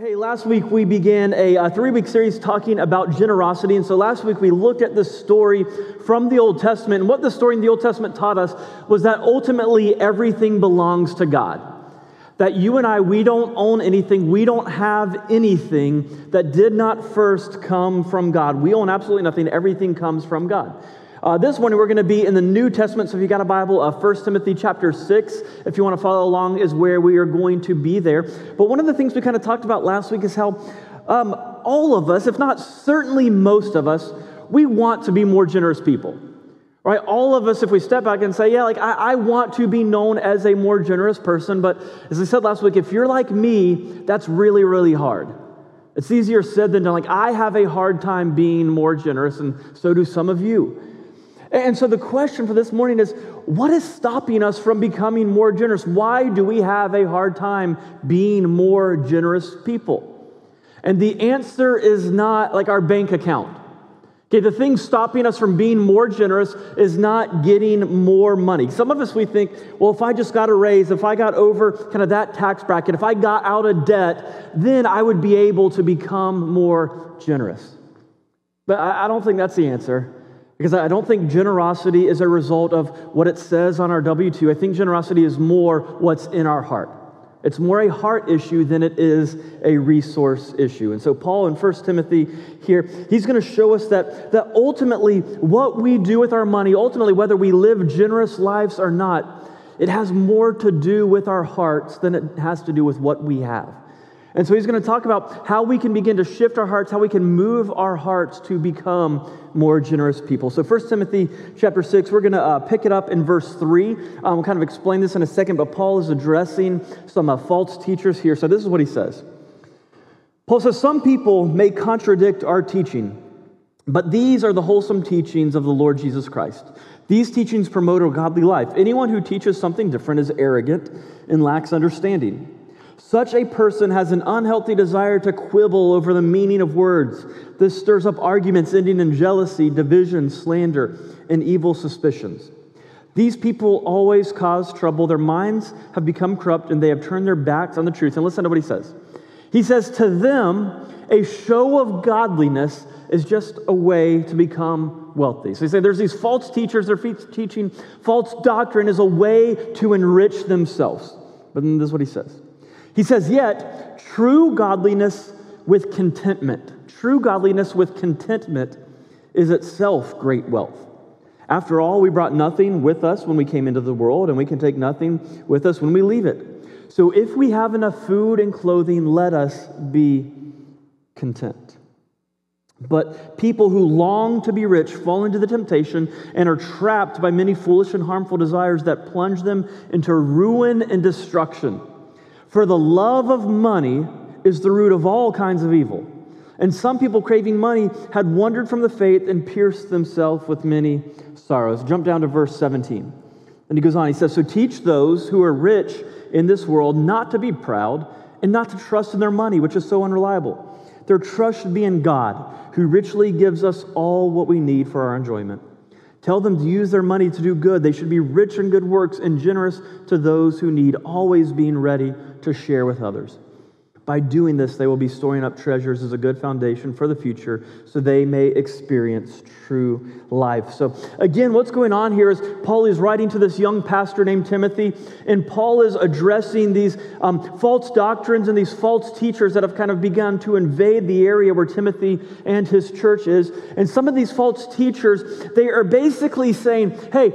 Hey, last week we began a, a three week series talking about generosity. And so last week we looked at the story from the Old Testament. And what the story in the Old Testament taught us was that ultimately everything belongs to God. That you and I, we don't own anything, we don't have anything that did not first come from God. We own absolutely nothing, everything comes from God. Uh, this morning we're going to be in the New Testament. So if you got a Bible, uh, 1 Timothy chapter 6, if you want to follow along, is where we are going to be there. But one of the things we kind of talked about last week is how um, all of us, if not certainly most of us, we want to be more generous people. Right? All of us, if we step back and say, yeah, like I, I want to be known as a more generous person, but as I said last week, if you're like me, that's really, really hard. It's easier said than done. Like, I have a hard time being more generous, and so do some of you. And so the question for this morning is what is stopping us from becoming more generous? Why do we have a hard time being more generous people? And the answer is not like our bank account. Okay, the thing stopping us from being more generous is not getting more money. Some of us, we think, well, if I just got a raise, if I got over kind of that tax bracket, if I got out of debt, then I would be able to become more generous. But I don't think that's the answer. Because I don't think generosity is a result of what it says on our W 2. I think generosity is more what's in our heart. It's more a heart issue than it is a resource issue. And so, Paul in 1 Timothy here, he's going to show us that, that ultimately what we do with our money, ultimately whether we live generous lives or not, it has more to do with our hearts than it has to do with what we have. And so he's going to talk about how we can begin to shift our hearts, how we can move our hearts to become more generous people. So 1 Timothy chapter 6, we're going to uh, pick it up in verse 3. Um, we'll kind of explain this in a second, but Paul is addressing some uh, false teachers here. So this is what he says. Paul says, Some people may contradict our teaching, but these are the wholesome teachings of the Lord Jesus Christ. These teachings promote a godly life. Anyone who teaches something different is arrogant and lacks understanding. Such a person has an unhealthy desire to quibble over the meaning of words. This stirs up arguments ending in jealousy, division, slander, and evil suspicions. These people always cause trouble. Their minds have become corrupt and they have turned their backs on the truth. And listen to what he says. He says, To them, a show of godliness is just a way to become wealthy. So he say there's these false teachers, they're teaching false doctrine is a way to enrich themselves. But then this is what he says. He says, Yet true godliness with contentment, true godliness with contentment is itself great wealth. After all, we brought nothing with us when we came into the world, and we can take nothing with us when we leave it. So if we have enough food and clothing, let us be content. But people who long to be rich fall into the temptation and are trapped by many foolish and harmful desires that plunge them into ruin and destruction. For the love of money is the root of all kinds of evil. And some people craving money had wandered from the faith and pierced themselves with many sorrows. Jump down to verse 17. And he goes on, he says, So teach those who are rich in this world not to be proud and not to trust in their money, which is so unreliable. Their trust should be in God, who richly gives us all what we need for our enjoyment. Tell them to use their money to do good. They should be rich in good works and generous to those who need, always being ready to share with others. By doing this, they will be storing up treasures as a good foundation for the future so they may experience true life. So, again, what's going on here is Paul is writing to this young pastor named Timothy, and Paul is addressing these um, false doctrines and these false teachers that have kind of begun to invade the area where Timothy and his church is. And some of these false teachers, they are basically saying, hey,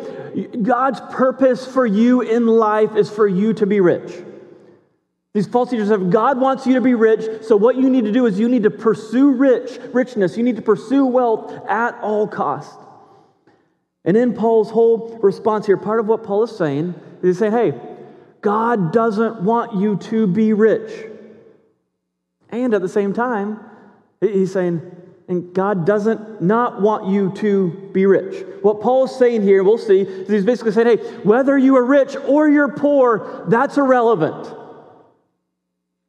God's purpose for you in life is for you to be rich. These false teachers have God wants you to be rich, so what you need to do is you need to pursue rich, richness. You need to pursue wealth at all cost. And in Paul's whole response here, part of what Paul is saying is he's saying, hey, God doesn't want you to be rich. And at the same time, he's saying, and God doesn't not want you to be rich. What Paul is saying here, we'll see, is he's basically saying, hey, whether you are rich or you're poor, that's irrelevant.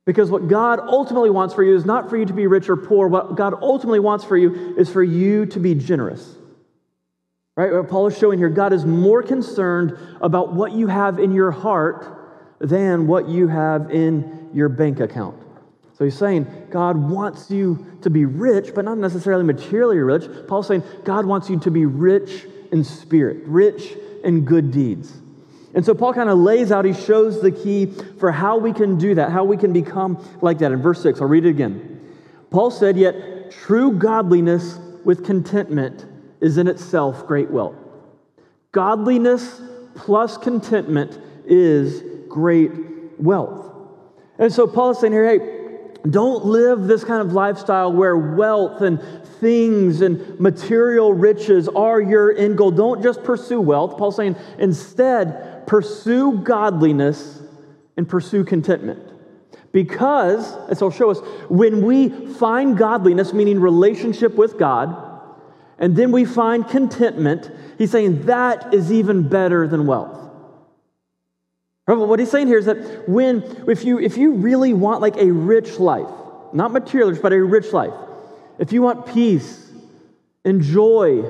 Because what God ultimately wants for you is not for you to be rich or poor. What God ultimately wants for you is for you to be generous. Right? What Paul is showing here, God is more concerned about what you have in your heart than what you have in your bank account. So he's saying God wants you to be rich, but not necessarily materially rich. Paul's saying God wants you to be rich in spirit, rich in good deeds. And so Paul kind of lays out, he shows the key for how we can do that, how we can become like that. In verse 6, I'll read it again. Paul said, Yet true godliness with contentment is in itself great wealth. Godliness plus contentment is great wealth. And so Paul is saying here, hey, don't live this kind of lifestyle where wealth and things and material riches are your end goal. Don't just pursue wealth. Paul's saying instead, pursue godliness and pursue contentment. Because, as he'll show us, when we find godliness, meaning relationship with God, and then we find contentment, he's saying that is even better than wealth. What he's saying here is that when, if you, if you really want like a rich life, not material, but a rich life, if you want peace and joy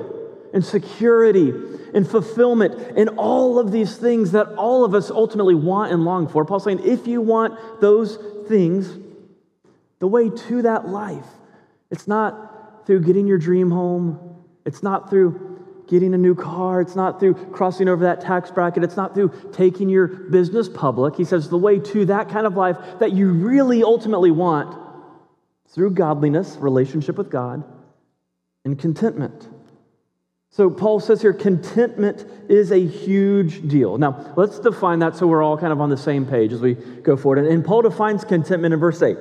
and security and fulfillment and all of these things that all of us ultimately want and long for, Paul's saying, if you want those things, the way to that life, it's not through getting your dream home, it's not through getting a new car. It's not through crossing over that tax bracket. It's not through taking your business public. He says the way to that kind of life that you really ultimately want through godliness, relationship with God, and contentment. So Paul says here, contentment is a huge deal. Now, let's define that so we're all kind of on the same page as we go forward. And Paul defines contentment in verse 8.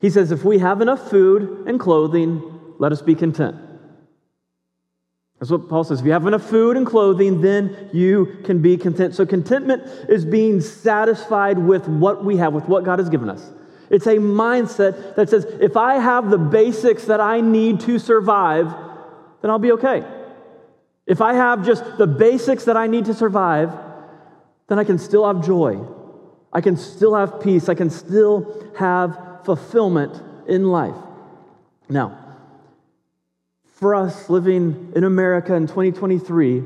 He says, If we have enough food and clothing, let us be content. That's what Paul says. If you have enough food and clothing, then you can be content. So, contentment is being satisfied with what we have, with what God has given us. It's a mindset that says, if I have the basics that I need to survive, then I'll be okay. If I have just the basics that I need to survive, then I can still have joy. I can still have peace. I can still have fulfillment in life. Now, for us living in America in 2023,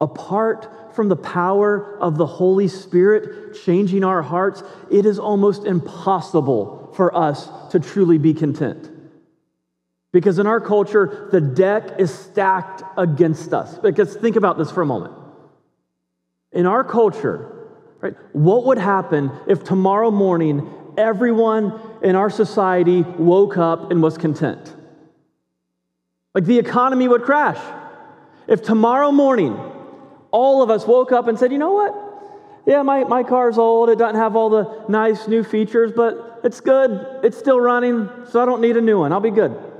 apart from the power of the Holy Spirit changing our hearts, it is almost impossible for us to truly be content. Because in our culture, the deck is stacked against us. Because think about this for a moment. In our culture, right, what would happen if tomorrow morning everyone in our society woke up and was content? Like the economy would crash. If tomorrow morning all of us woke up and said, you know what? Yeah, my, my car's old. It doesn't have all the nice new features, but it's good. It's still running, so I don't need a new one. I'll be good.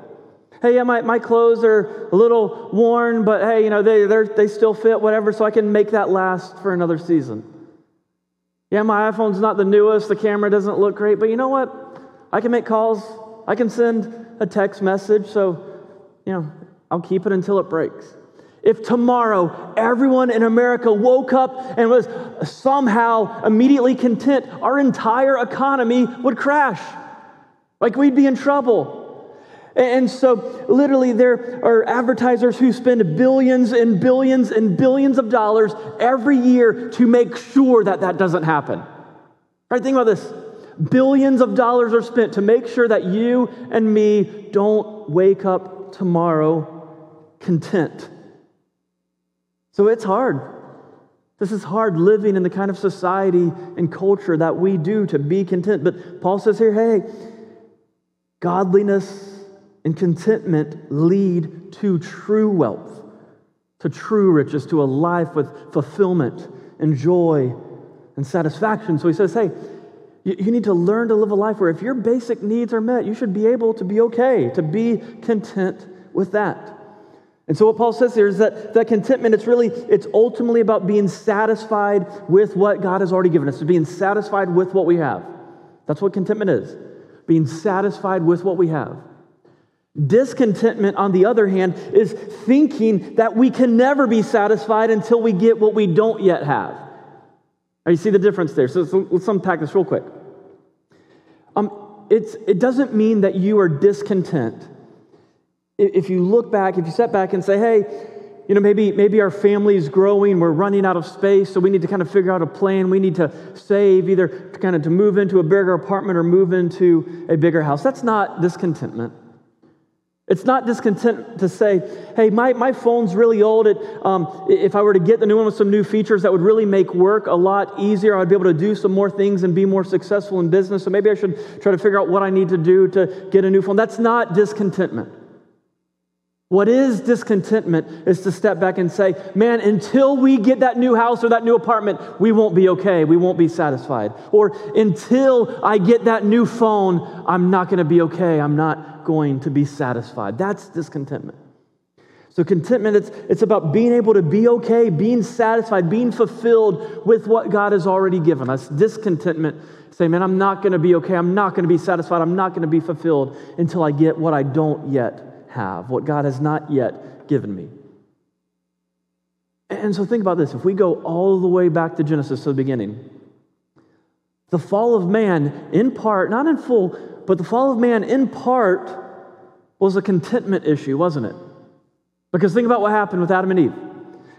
Hey, yeah, my, my clothes are a little worn, but hey, you know, they, they still fit, whatever, so I can make that last for another season. Yeah, my iPhone's not the newest. The camera doesn't look great, but you know what? I can make calls. I can send a text message, so you know, I'll keep it until it breaks. If tomorrow everyone in America woke up and was somehow immediately content, our entire economy would crash. Like we'd be in trouble. And so, literally, there are advertisers who spend billions and billions and billions of dollars every year to make sure that that doesn't happen. Right? Think about this billions of dollars are spent to make sure that you and me don't wake up tomorrow content. So it's hard. This is hard living in the kind of society and culture that we do to be content. But Paul says here, hey, godliness and contentment lead to true wealth, to true riches, to a life with fulfillment and joy and satisfaction. So he says, hey, you, need to learn to live a life where if your basic needs are met, you should be able to be okay, to be content with that. And so what Paul says here is that that contentment, it's really, it's ultimately about being satisfied with what God has already given us, being satisfied with what we have. That's what contentment is, being satisfied with what we have. Discontentment, on the other hand, is thinking that we can never be satisfied until we get what we don't yet have. You see the difference there. So, so let's unpack this real quick. Um, it's, it doesn't mean that you are discontent. If you look back, if you step back and say, hey, you know, maybe, maybe our family's growing, we're running out of space, so we need to kind of figure out a plan. We need to save either to kind of to move into a bigger apartment or move into a bigger house. That's not discontentment. It's not discontent to say, hey, my, my phone's really old. It, um, if I were to get the new one with some new features that would really make work a lot easier, I'd be able to do some more things and be more successful in business. So maybe I should try to figure out what I need to do to get a new phone. That's not discontentment. What is discontentment is to step back and say, man, until we get that new house or that new apartment, we won't be okay. We won't be satisfied. Or until I get that new phone, I'm not going to be okay. I'm not going to be satisfied. That's discontentment. So, contentment, it's, it's about being able to be okay, being satisfied, being fulfilled with what God has already given us. Discontentment, say, man, I'm not going to be okay. I'm not going to be satisfied. I'm not going to be fulfilled until I get what I don't yet have, what God has not yet given me. And so think about this. If we go all the way back to Genesis to the beginning, the fall of man, in part, not in full, but the fall of man, in part, was a contentment issue, wasn't it? Because think about what happened with Adam and Eve.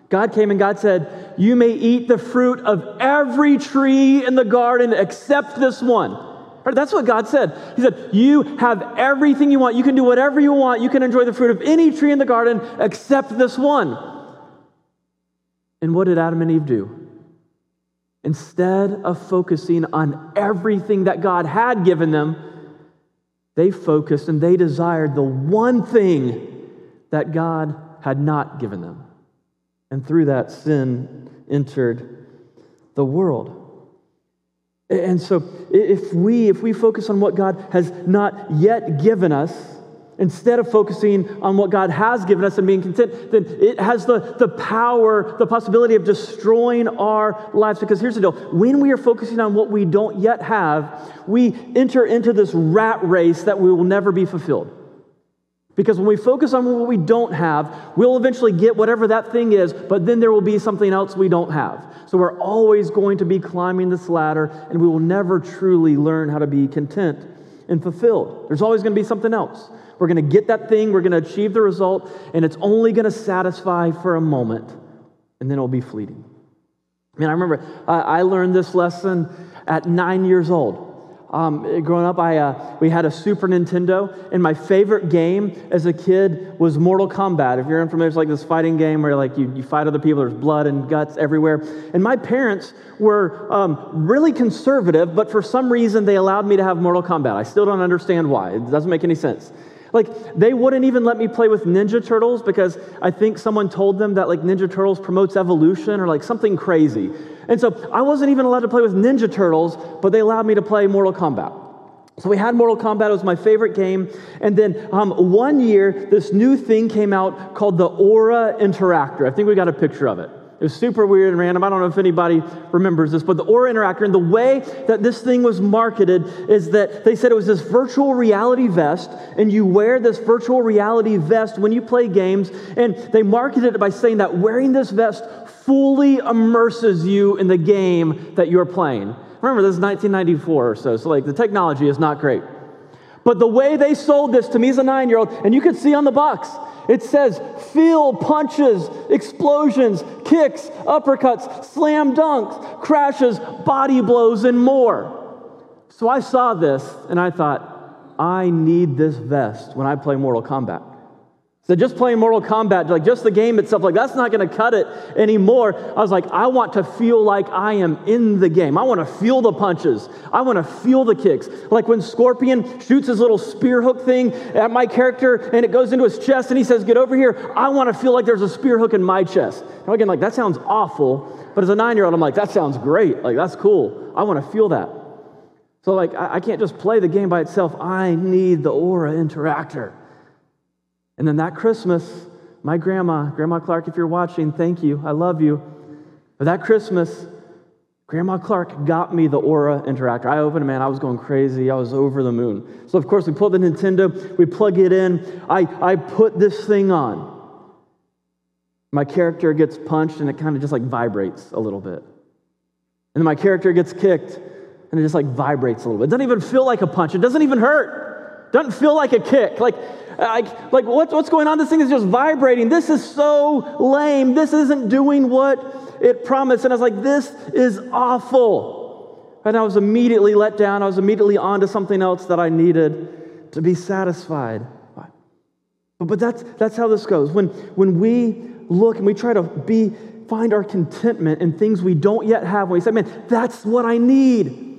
God came and God said, You may eat the fruit of every tree in the garden except this one. That's what God said. He said, You have everything you want. You can do whatever you want. You can enjoy the fruit of any tree in the garden except this one. And what did Adam and Eve do? Instead of focusing on everything that God had given them, they focused and they desired the one thing that God had not given them. And through that, sin entered the world. And so if we if we focus on what God has not yet given us, instead of focusing on what God has given us and being content, then it has the, the power, the possibility of destroying our lives. Because here's the deal when we are focusing on what we don't yet have, we enter into this rat race that we will never be fulfilled. Because when we focus on what we don't have, we'll eventually get whatever that thing is, but then there will be something else we don't have. So we're always going to be climbing this ladder, and we will never truly learn how to be content and fulfilled. There's always going to be something else. We're going to get that thing, we're going to achieve the result, and it's only going to satisfy for a moment, and then it'll be fleeting. I mean, I remember I learned this lesson at nine years old. Um, growing up, I, uh, we had a Super Nintendo, and my favorite game as a kid was Mortal Kombat. If you're unfamiliar, it's like this fighting game where like you, you fight other people, there's blood and guts everywhere. And my parents were um, really conservative, but for some reason they allowed me to have Mortal Kombat. I still don't understand why. It doesn't make any sense. Like, they wouldn't even let me play with Ninja Turtles because I think someone told them that, like, Ninja Turtles promotes evolution or, like, something crazy. And so I wasn't even allowed to play with Ninja Turtles, but they allowed me to play Mortal Kombat. So we had Mortal Kombat, it was my favorite game. And then um, one year, this new thing came out called the Aura Interactor. I think we got a picture of it. It was super weird and random. I don't know if anybody remembers this, but the Aura Interactor, and the way that this thing was marketed is that they said it was this virtual reality vest, and you wear this virtual reality vest when you play games. And they marketed it by saying that wearing this vest fully immerses you in the game that you're playing. Remember, this is 1994 or so, so like the technology is not great. But the way they sold this to me as a nine year old, and you could see on the box, it says feel punches, explosions, kicks, uppercuts, slam dunks, crashes, body blows, and more. So I saw this and I thought, I need this vest when I play Mortal Kombat. So just playing Mortal Kombat, like just the game itself, like that's not going to cut it anymore. I was like, I want to feel like I am in the game. I want to feel the punches. I want to feel the kicks. Like when Scorpion shoots his little spear hook thing at my character and it goes into his chest and he says, Get over here. I want to feel like there's a spear hook in my chest. Now again, like that sounds awful, but as a nine year old, I'm like, that sounds great. Like that's cool. I want to feel that. So like I, I can't just play the game by itself. I need the aura interactor. And then that Christmas, my grandma, Grandma Clark, if you're watching, thank you. I love you. But that Christmas, Grandma Clark got me the Aura Interactor. I opened it, man, I was going crazy. I was over the moon. So, of course, we pull the Nintendo, we plug it in. I, I put this thing on. My character gets punched and it kind of just like vibrates a little bit. And then my character gets kicked and it just like vibrates a little bit. It doesn't even feel like a punch, it doesn't even hurt. It Doesn't feel like a kick. Like Uh, like, like what's, what's going on? This thing is just vibrating. This is so lame. This isn't doing what it promised. And I was like, this is awful. And I was immediately let down. I was immediately on to something else that I needed to be satisfied. But, but that's, that's how this goes. When, when we look and we try to be, find our contentment in things we don't yet have, when we say, man, that's what I need.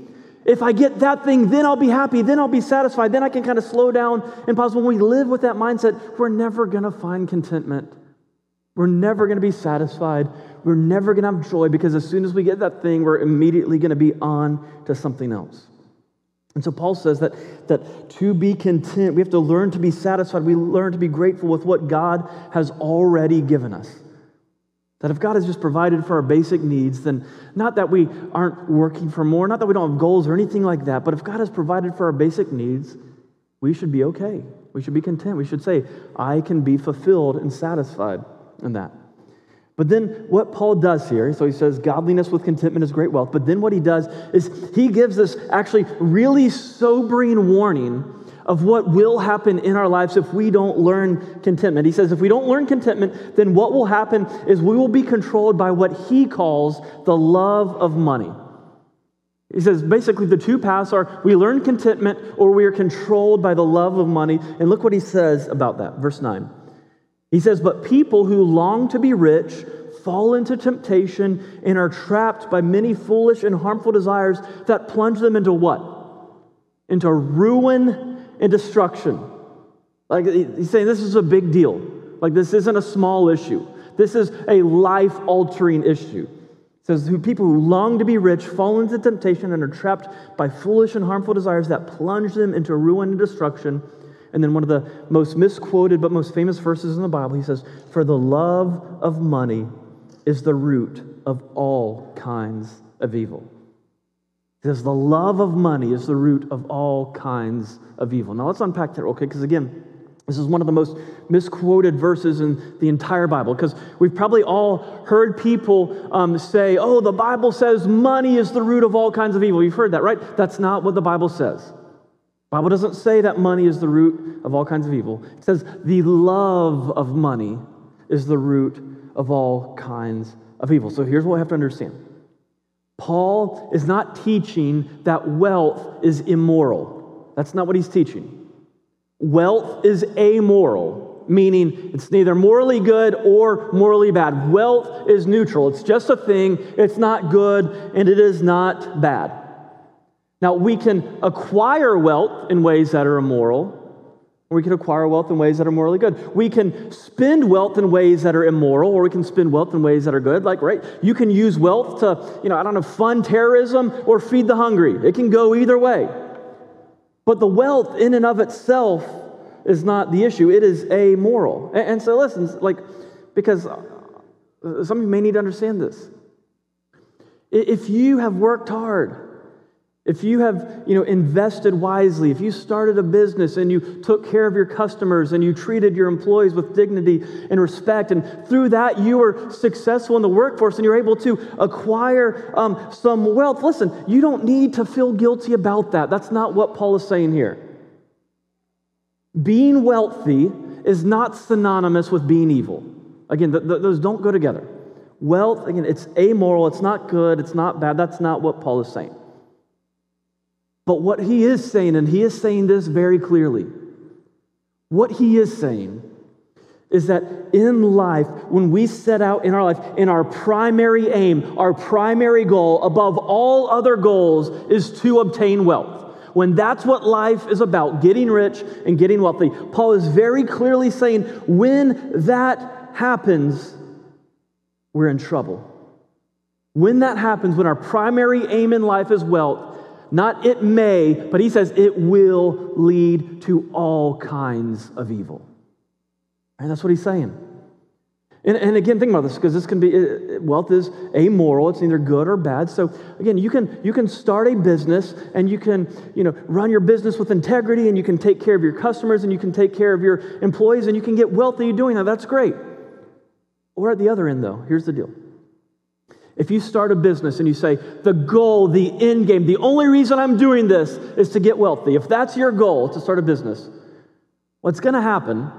If I get that thing, then I'll be happy, then I'll be satisfied, then I can kind of slow down and pause. When we live with that mindset, we're never going to find contentment. We're never going to be satisfied. We're never going to have joy because as soon as we get that thing, we're immediately going to be on to something else. And so Paul says that, that to be content, we have to learn to be satisfied. We learn to be grateful with what God has already given us. That if God has just provided for our basic needs, then not that we aren't working for more, not that we don't have goals or anything like that, but if God has provided for our basic needs, we should be okay. We should be content. We should say, I can be fulfilled and satisfied in that. But then what Paul does here, so he says, godliness with contentment is great wealth. But then what he does is he gives this actually really sobering warning of what will happen in our lives if we don't learn contentment. He says, if we don't learn contentment, then what will happen is we will be controlled by what he calls the love of money. He says basically the two paths are we learn contentment or we are controlled by the love of money. And look what he says about that. Verse 9. He says, But people who long to be rich fall into temptation and are trapped by many foolish and harmful desires that plunge them into what? Into ruin and destruction. Like he's saying this is a big deal. Like this isn't a small issue. This is a life altering issue. It says, who people who long to be rich fall into temptation and are trapped by foolish and harmful desires that plunge them into ruin and destruction. And then one of the most misquoted but most famous verses in the Bible, he says, For the love of money is the root of all kinds of evil. Because the love of money is the root of all kinds of evil. Now let's unpack that, okay? Because again, this is one of the most misquoted verses in the entire Bible because we've probably all heard people um, say, oh, the Bible says money is the root of all kinds of evil. You've heard that, right? That's not what the Bible says. The Bible doesn't say that money is the root of all kinds of evil. It says the love of money is the root of all kinds of evil. So here's what we have to understand Paul is not teaching that wealth is immoral. That's not what he's teaching. Wealth is amoral, meaning it's neither morally good or morally bad. Wealth is neutral. It's just a thing, it's not good, and it is not bad. Now, we can acquire wealth in ways that are immoral, we can acquire wealth in ways that are morally good. We can spend wealth in ways that are immoral, or we can spend wealth in ways that are good. Like, right, you can use wealth to, you know, I don't know, fund terrorism or feed the hungry. It can go either way. But the wealth in and of itself is not the issue, it is amoral. And, and so, listen, like, because uh, some of you may need to understand this. If you have worked hard, if you have, you know, invested wisely, if you started a business and you took care of your customers and you treated your employees with dignity and respect, and through that you were successful in the workforce and you're able to acquire um, some wealth, listen, you don't need to feel guilty about that. That's not what Paul is saying here. Being wealthy is not synonymous with being evil. Again, th- th- those don't go together. Wealth, again, it's amoral, it's not good, it's not bad. That's not what Paul is saying. But what he is saying, and he is saying this very clearly, what he is saying is that in life, when we set out in our life, in our primary aim, our primary goal above all other goals is to obtain wealth. When that's what life is about, getting rich and getting wealthy, Paul is very clearly saying when that happens, we're in trouble. When that happens, when our primary aim in life is wealth, not it may, but he says it will lead to all kinds of evil. And that's what he's saying. And, and again, think about this because this can be uh, wealth is amoral. It's neither good or bad. So again, you can you can start a business and you can you know run your business with integrity and you can take care of your customers and you can take care of your employees and you can get wealthy doing that. That's great. Or at the other end, though, here's the deal. If you start a business and you say, the goal, the end game, the only reason I'm doing this is to get wealthy, if that's your goal to start a business, What's going to happen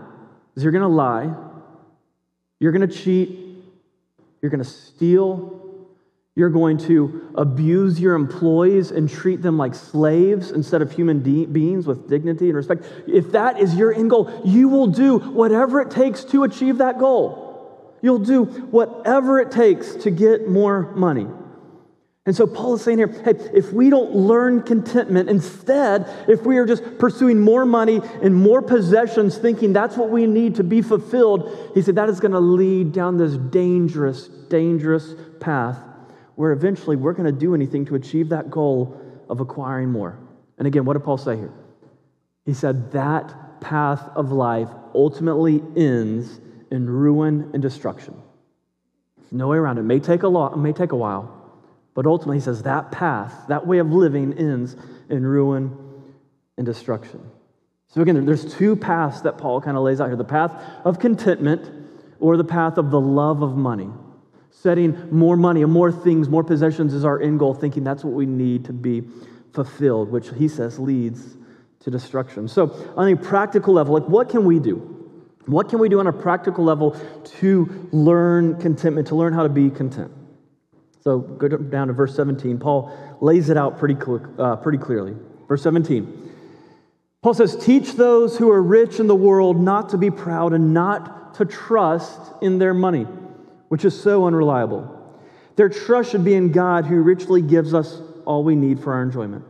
is you're going to lie, you're going to cheat, you're going to steal, you're going to abuse your employees and treat them like slaves instead of human de- beings with dignity and respect. If that is your end goal, you will do whatever it takes to achieve that goal. You'll do whatever it takes to get more money. And so Paul is saying here, hey, if we don't learn contentment, instead, if we are just pursuing more money and more possessions, thinking that's what we need to be fulfilled, he said that is going to lead down this dangerous, dangerous path where eventually we're going to do anything to achieve that goal of acquiring more. And again, what did Paul say here? He said that path of life ultimately ends in ruin and destruction. There's no way around it. It may take a lot, it may take a while, but ultimately he says that path, that way of living ends in ruin and destruction. So again, there's two paths that Paul kind of lays out here the path of contentment or the path of the love of money setting more money and more things, more possessions is our end goal, thinking that's what we need to be fulfilled, which he says leads to destruction. So, on a practical level, like what can we do? What can we do on a practical level to learn contentment, to learn how to be content? So, go down to verse 17. Paul lays it out pretty, uh, pretty clearly. Verse 17. Paul says, Teach those who are rich in the world not to be proud and not to trust in their money which is so unreliable. Their trust should be in God, who richly gives us all we need for our enjoyment.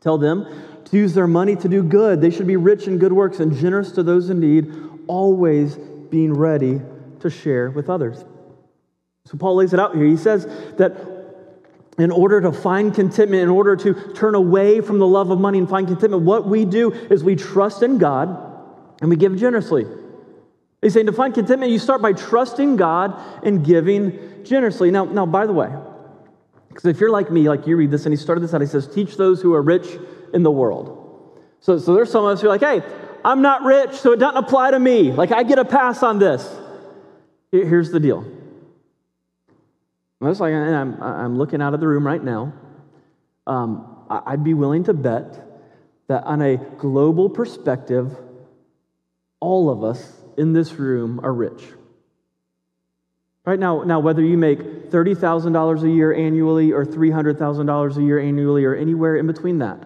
Tell them to use their money to do good. They should be rich in good works and generous to those in need, always being ready to share with others. So Paul lays it out here. He says that in order to find contentment, in order to turn away from the love of money and find contentment, what we do is we trust in God and we give generously. He's saying to find contentment, you start by trusting God and giving generously. Now, now by the way, because if you're like me, like you read this and he started this out, he says, teach those who are rich in the world. So, so there's some of us who are like, hey, I'm not rich, so it doesn't apply to me. Like I get a pass on this. Here's the deal. Most like, I'm, I'm looking out of the room right now. Um, I'd be willing to bet that on a global perspective, all of us in this room are rich. Right now, now whether you make $30,000 a year annually or $300,000 a year annually or anywhere in between that,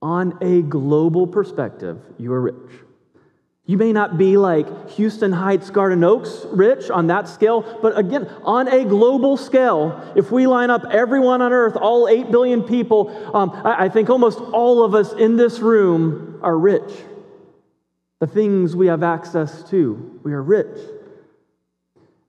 on a global perspective, you are rich. You may not be like Houston Heights, Garden Oaks rich on that scale, but again, on a global scale, if we line up everyone on earth, all 8 billion people, um, I, I think almost all of us in this room are rich the things we have access to. We are rich.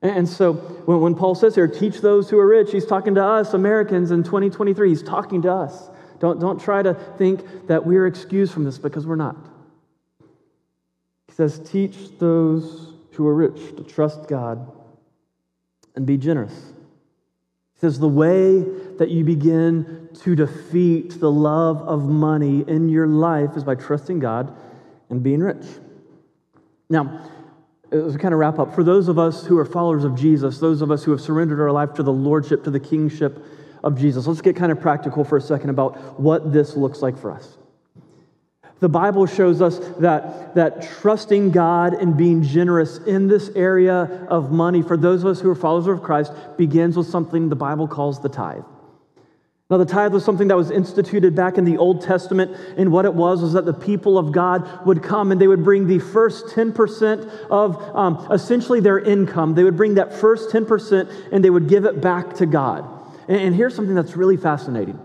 And so when, when Paul says here, teach those who are rich, he's talking to us, Americans in 2023. He's talking to us. Don't, don't try to think that we're excused from this because we're not. He says, teach those who are rich to trust God and be generous. He says, the way that you begin to defeat the love of money in your life is by trusting God and being rich. Now, as we kind of wrap up, for those of us who are followers of Jesus, those of us who have surrendered our life to the lordship, to the kingship of Jesus, let's get kind of practical for a second about what this looks like for us. The Bible shows us that, that trusting God and being generous in this area of money for those of us who are followers of Christ begins with something the Bible calls the tithe. Now, the tithe was something that was instituted back in the Old Testament, and what it was was that the people of God would come and they would bring the first 10% of um, essentially their income. They would bring that first 10% and they would give it back to God. And, here's something that's really fascinating.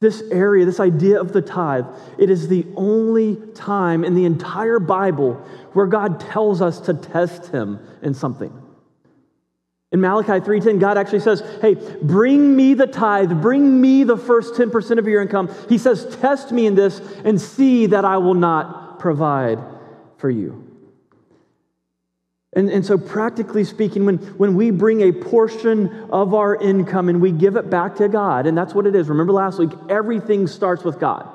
This area, this idea of the tithe, it is the only time in the entire Bible where God tells us to test Him in something. In Malachi 3:10, God actually says, "Hey, bring me the tithe, bring me the first 10% of your income." He says, "Test me in this and see that I will not provide for you." And, and so, practically speaking, when, when we bring a portion of our income and we give it back to God, and that's what it is. Remember last week, everything starts with God.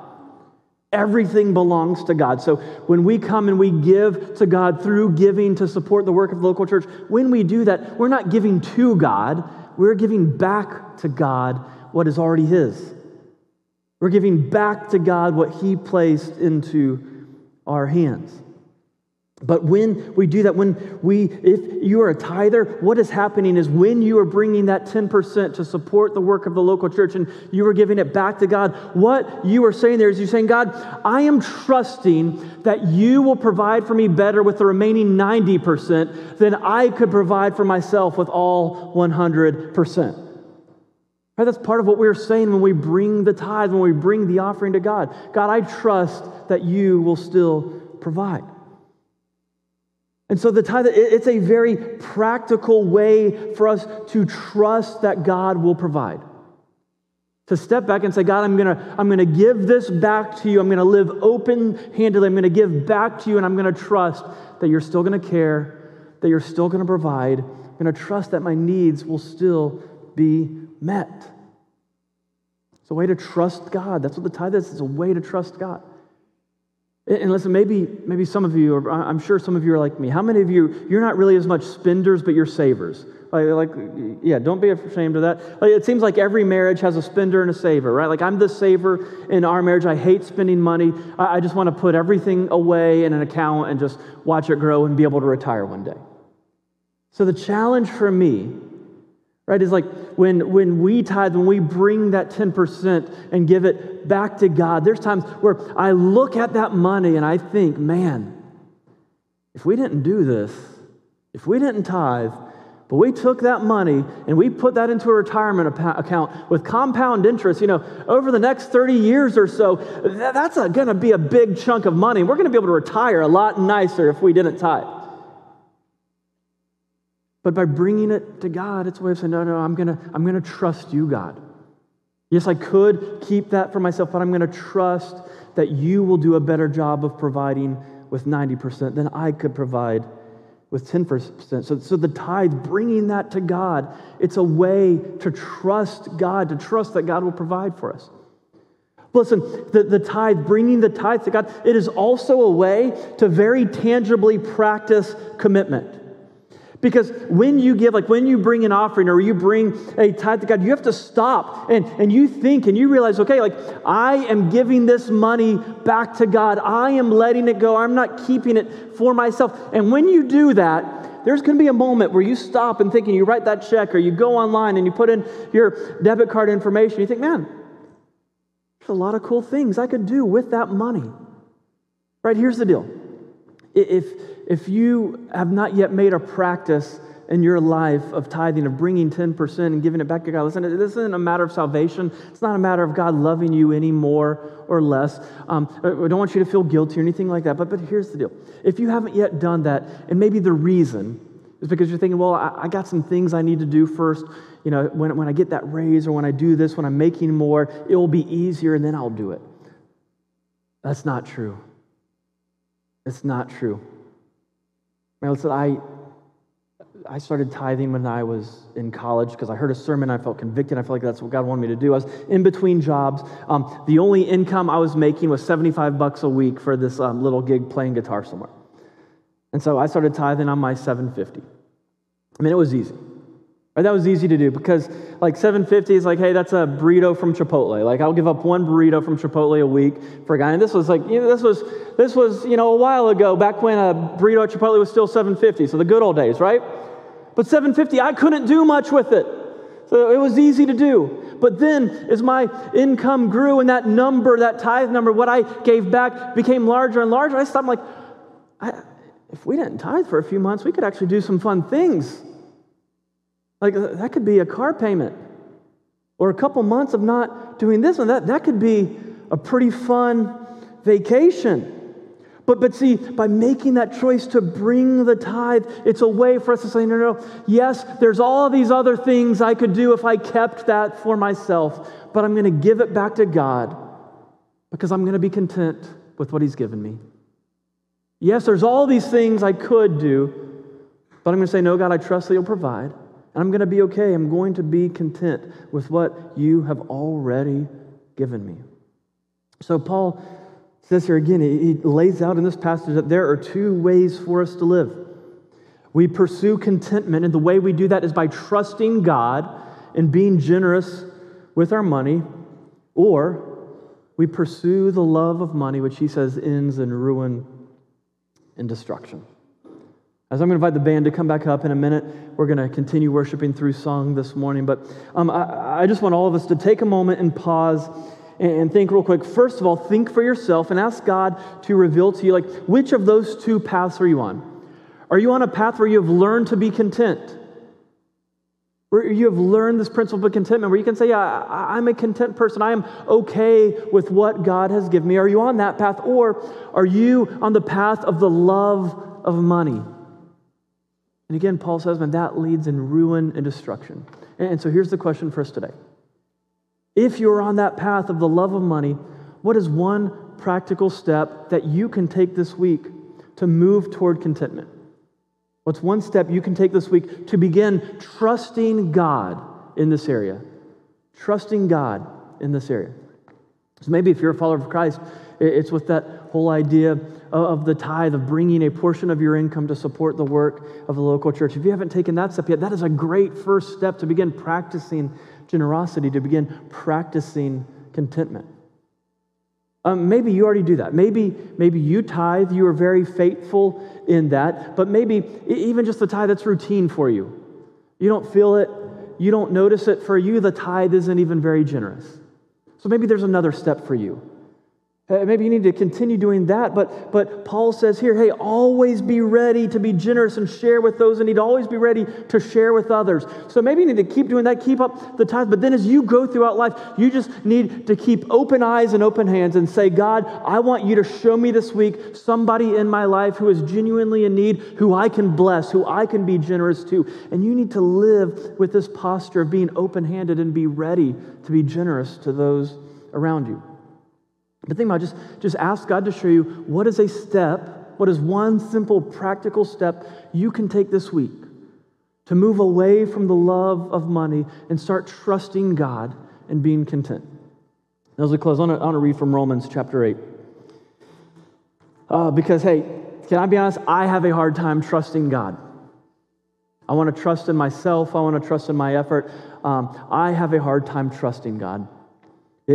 Everything belongs to God. So when we come and we give to God through giving to support the work of the local church, when we do that, we're not giving to God, we're giving back to God what is already His. We're giving back to God what He placed into our hands. But when we do that, when we, if you are a tither, what is happening is when you are bringing that 10% to support the work of the local church and you are giving it back to God, what you are saying there is you're saying, God, I am trusting that you will provide for me better with the remaining 90% than I could provide for myself with all 100%. Right, that's part of what we're saying when we bring the tithe, when we bring the offering to God. God, I trust that you will still provide. And so the tithe, it's a very practical way for us to trust that God will provide. To step back and say, God, I'm gonna, I'm gonna give this back to you. I'm gonna live open-handedly. I'm gonna give back to you, and I'm gonna trust that you're still gonna care, that you're still gonna provide. I'm gonna trust that my needs will still be met. It's a way to trust God. That's what the tithe is. It's a way to trust God. And listen, maybe, maybe some of you, I'm sure some of you are like me. How many of you, you're not really as much spenders, but you're savers? Like, like yeah, don't be ashamed of that. Like, it seems like every marriage has a spender and a saver, right? Like I'm the saver in our marriage. I hate spending money. I, I just want to put everything away in an account and just watch it grow and be able to retire one day. So the challenge for me right? Is like when when we tithe when we bring that 10% and give it back to god there's times where i look at that money and i think man if we didn't do this if we didn't tithe but we took that money and we put that into a retirement account with compound interest you know over the next 30 years or so that's going to be a big chunk of money. We're going to be able to retire a lot nicer if we didn't tithe but by bringing it to God, it's a way of saying, no, no, I'm going to I'm going to trust you, God. Yes, I could keep that for myself, but I'm going to trust that you will do a better job of providing with 90% than I could provide with 10%. So, so the tithe, bringing that to God, it's a way to trust God, to trust that God will provide for us. Listen, the, the tithe, bringing the tithe to God, it is also a way to very tangibly practice commitment. Because when you give, like when you bring an offering or you bring a tithe to God, you have to stop and, and you think and you realize, okay, like I am giving this money back to God. I am letting it go. I'm not keeping it for myself. And when you do that, there's going to be a moment where you stop and think and you write that check or you go online and you put in your debit card information. You think, man, there's a lot of cool things I could do with that money. Right? Here's the deal. If, if you have not yet made a practice in your life of tithing, of bringing 10% and giving it back to God, listen, this isn't a matter of salvation. It's not a matter of God loving you any more or less. Um, I don't want you to feel guilty or anything like that. But, but here's the deal if you haven't yet done that, and maybe the reason is because you're thinking, well, I, I got some things I need to do first. You know, when, when I get that raise or when I do this, when I'm making more, it will be easier and then I'll do it. That's not true. It's not true. Man, listen, I, I started tithing when I was in college because I heard a sermon. I felt convicted. I felt like that's what God wanted me to do. I was in between jobs. Um, the only income I was making was 75 bucks a week for this um, little gig playing guitar somewhere. And so I started tithing on my 750. I mean, it was easy. Right, that was easy to do because like 750 is like, hey, that's a burrito from Chipotle. Like I'll give up one burrito from Chipotle a week for a guy. And this was like, you know, this was this was, you know, a while ago, back when a burrito at Chipotle was still 750. So the good old days, right? But 750, I couldn't do much with it. So it was easy to do. But then as my income grew and that number, that tithe number, what I gave back became larger and larger, I stopped like, I, if we didn't tithe for a few months, we could actually do some fun things. Like uh, that could be a car payment or a couple months of not doing this and that. That could be a pretty fun vacation. But, but see, by making that choice to bring the tithe, it's a way for us to say, no, no, yes, there's all these other things I could do if I kept that for myself, but I'm going to give it back to God because I'm going to be content with what He's given me. Yes, there's all these things I could do, but I'm going to say, no, God, I trust that you'll provide. And I'm going to be okay. I'm going to be content with what you have already given me. So, Paul says here again, he lays out in this passage that there are two ways for us to live. We pursue contentment, and the way we do that is by trusting God and being generous with our money, or we pursue the love of money, which he says ends in ruin and destruction. As I'm going to invite the band to come back up in a minute, we're going to continue worshiping through song this morning. But um, I, I, just want all of us to take a moment and pause and, and think real quick. First of all, think for yourself and ask God to reveal to you, like, which of those two paths are you on? Are you on a path where you have learned to be content? Where you have learned this principle of contentment, where you can say, Yeah, I'm a content person. I am okay with what God has given me. Are you on that path? Or are you on the path of the love of money? And again, Paul says, man, that leads in ruin and destruction. And so here's the question for us today. If you're on that path of the love of money, what is one practical step that you can take this week to move toward contentment? What's one step you can take this week to begin trusting God in this area? Trusting God in this area. So maybe if you're a follower of Christ, it's with that whole idea of the tithe, of bringing a portion of your income to support the work of the local church. If you haven't taken that step yet, that is a great first step to begin practicing generosity, to begin practicing contentment. Um, maybe you already do that. Maybe, maybe you tithe, you are very faithful in that, but maybe even just the tithe that's routine for you. You don't feel it, you don't notice it. For you, the tithe isn't even very generous. So maybe there's another step for you. Uh, maybe you need to continue doing that, but, but Paul says here, hey, always be ready to be generous and share with those in need. Always be ready to share with others. So maybe you need to keep doing that, keep up the tithe. But then as you go throughout life, you just need to keep open eyes and open hands and say, God, I want you to show me this week somebody in my life who is genuinely in need, who I can bless, who I can be generous to. And you need to live with this posture of being open handed and be ready to be generous to those around you. But think about it, just, just ask God to show you what is a step, what is one simple practical step you can take this week to move away from the love of money and start trusting God and being content. As we close, I want to read from Romans chapter 8. Uh, because, hey, can I be honest? I have a hard time trusting God. I want to trust in myself. I want to trust in my effort. Um, I have a hard time trusting God.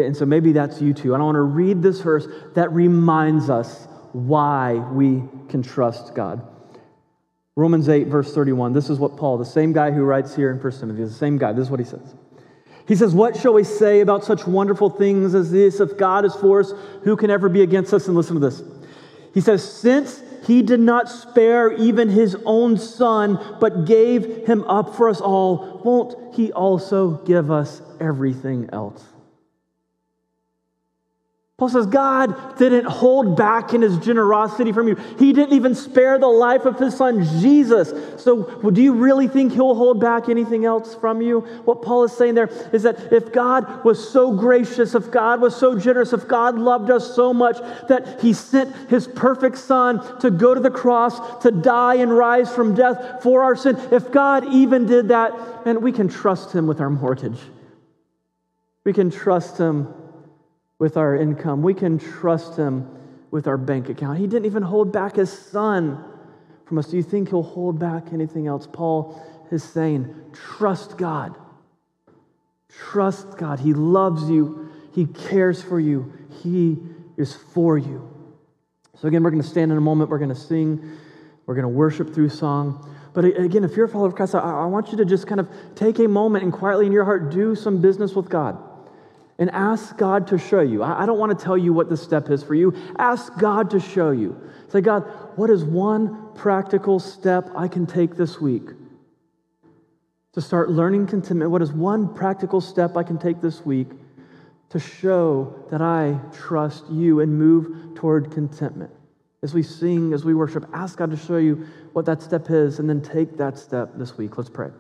And so maybe that's you too. And I want to read this verse that reminds us why we can trust God. Romans 8, verse 31. This is what Paul, the same guy who writes here in 1 Timothy, the same guy, this is what he says. He says, What shall we say about such wonderful things as this? If God is for us, who can ever be against us? And listen to this. He says, Since he did not spare even his own son, but gave him up for us all, won't he also give us everything else? Paul says, God didn't hold back in his generosity from you. He didn't even spare the life of his son, Jesus. So, do you really think he'll hold back anything else from you? What Paul is saying there is that if God was so gracious, if God was so generous, if God loved us so much that he sent his perfect son to go to the cross, to die and rise from death for our sin, if God even did that, and we can trust him with our mortgage. We can trust him with our income. We can trust Him with our bank account. He didn't even hold back His Son from us. Do you think He'll hold back anything else? Paul is saying, trust God. Trust God. He loves you, He cares for you, He is for you. So, again, we're going to stand in a moment, we're going to sing, we're going to worship through song. But again, if you're a follower of Christ, I, I want you to just kind of take a moment and quietly in your heart do some business with God and ask God to show you. I don't want to tell you what the step is for you. Ask God to show you. Say, God, what is one practical step I can take this week to start learning contentment? What is one practical step I can take this week to show that I trust you and move toward contentment? As we sing, as we worship, ask God to show you what that step is and then take that step this week. Let's pray.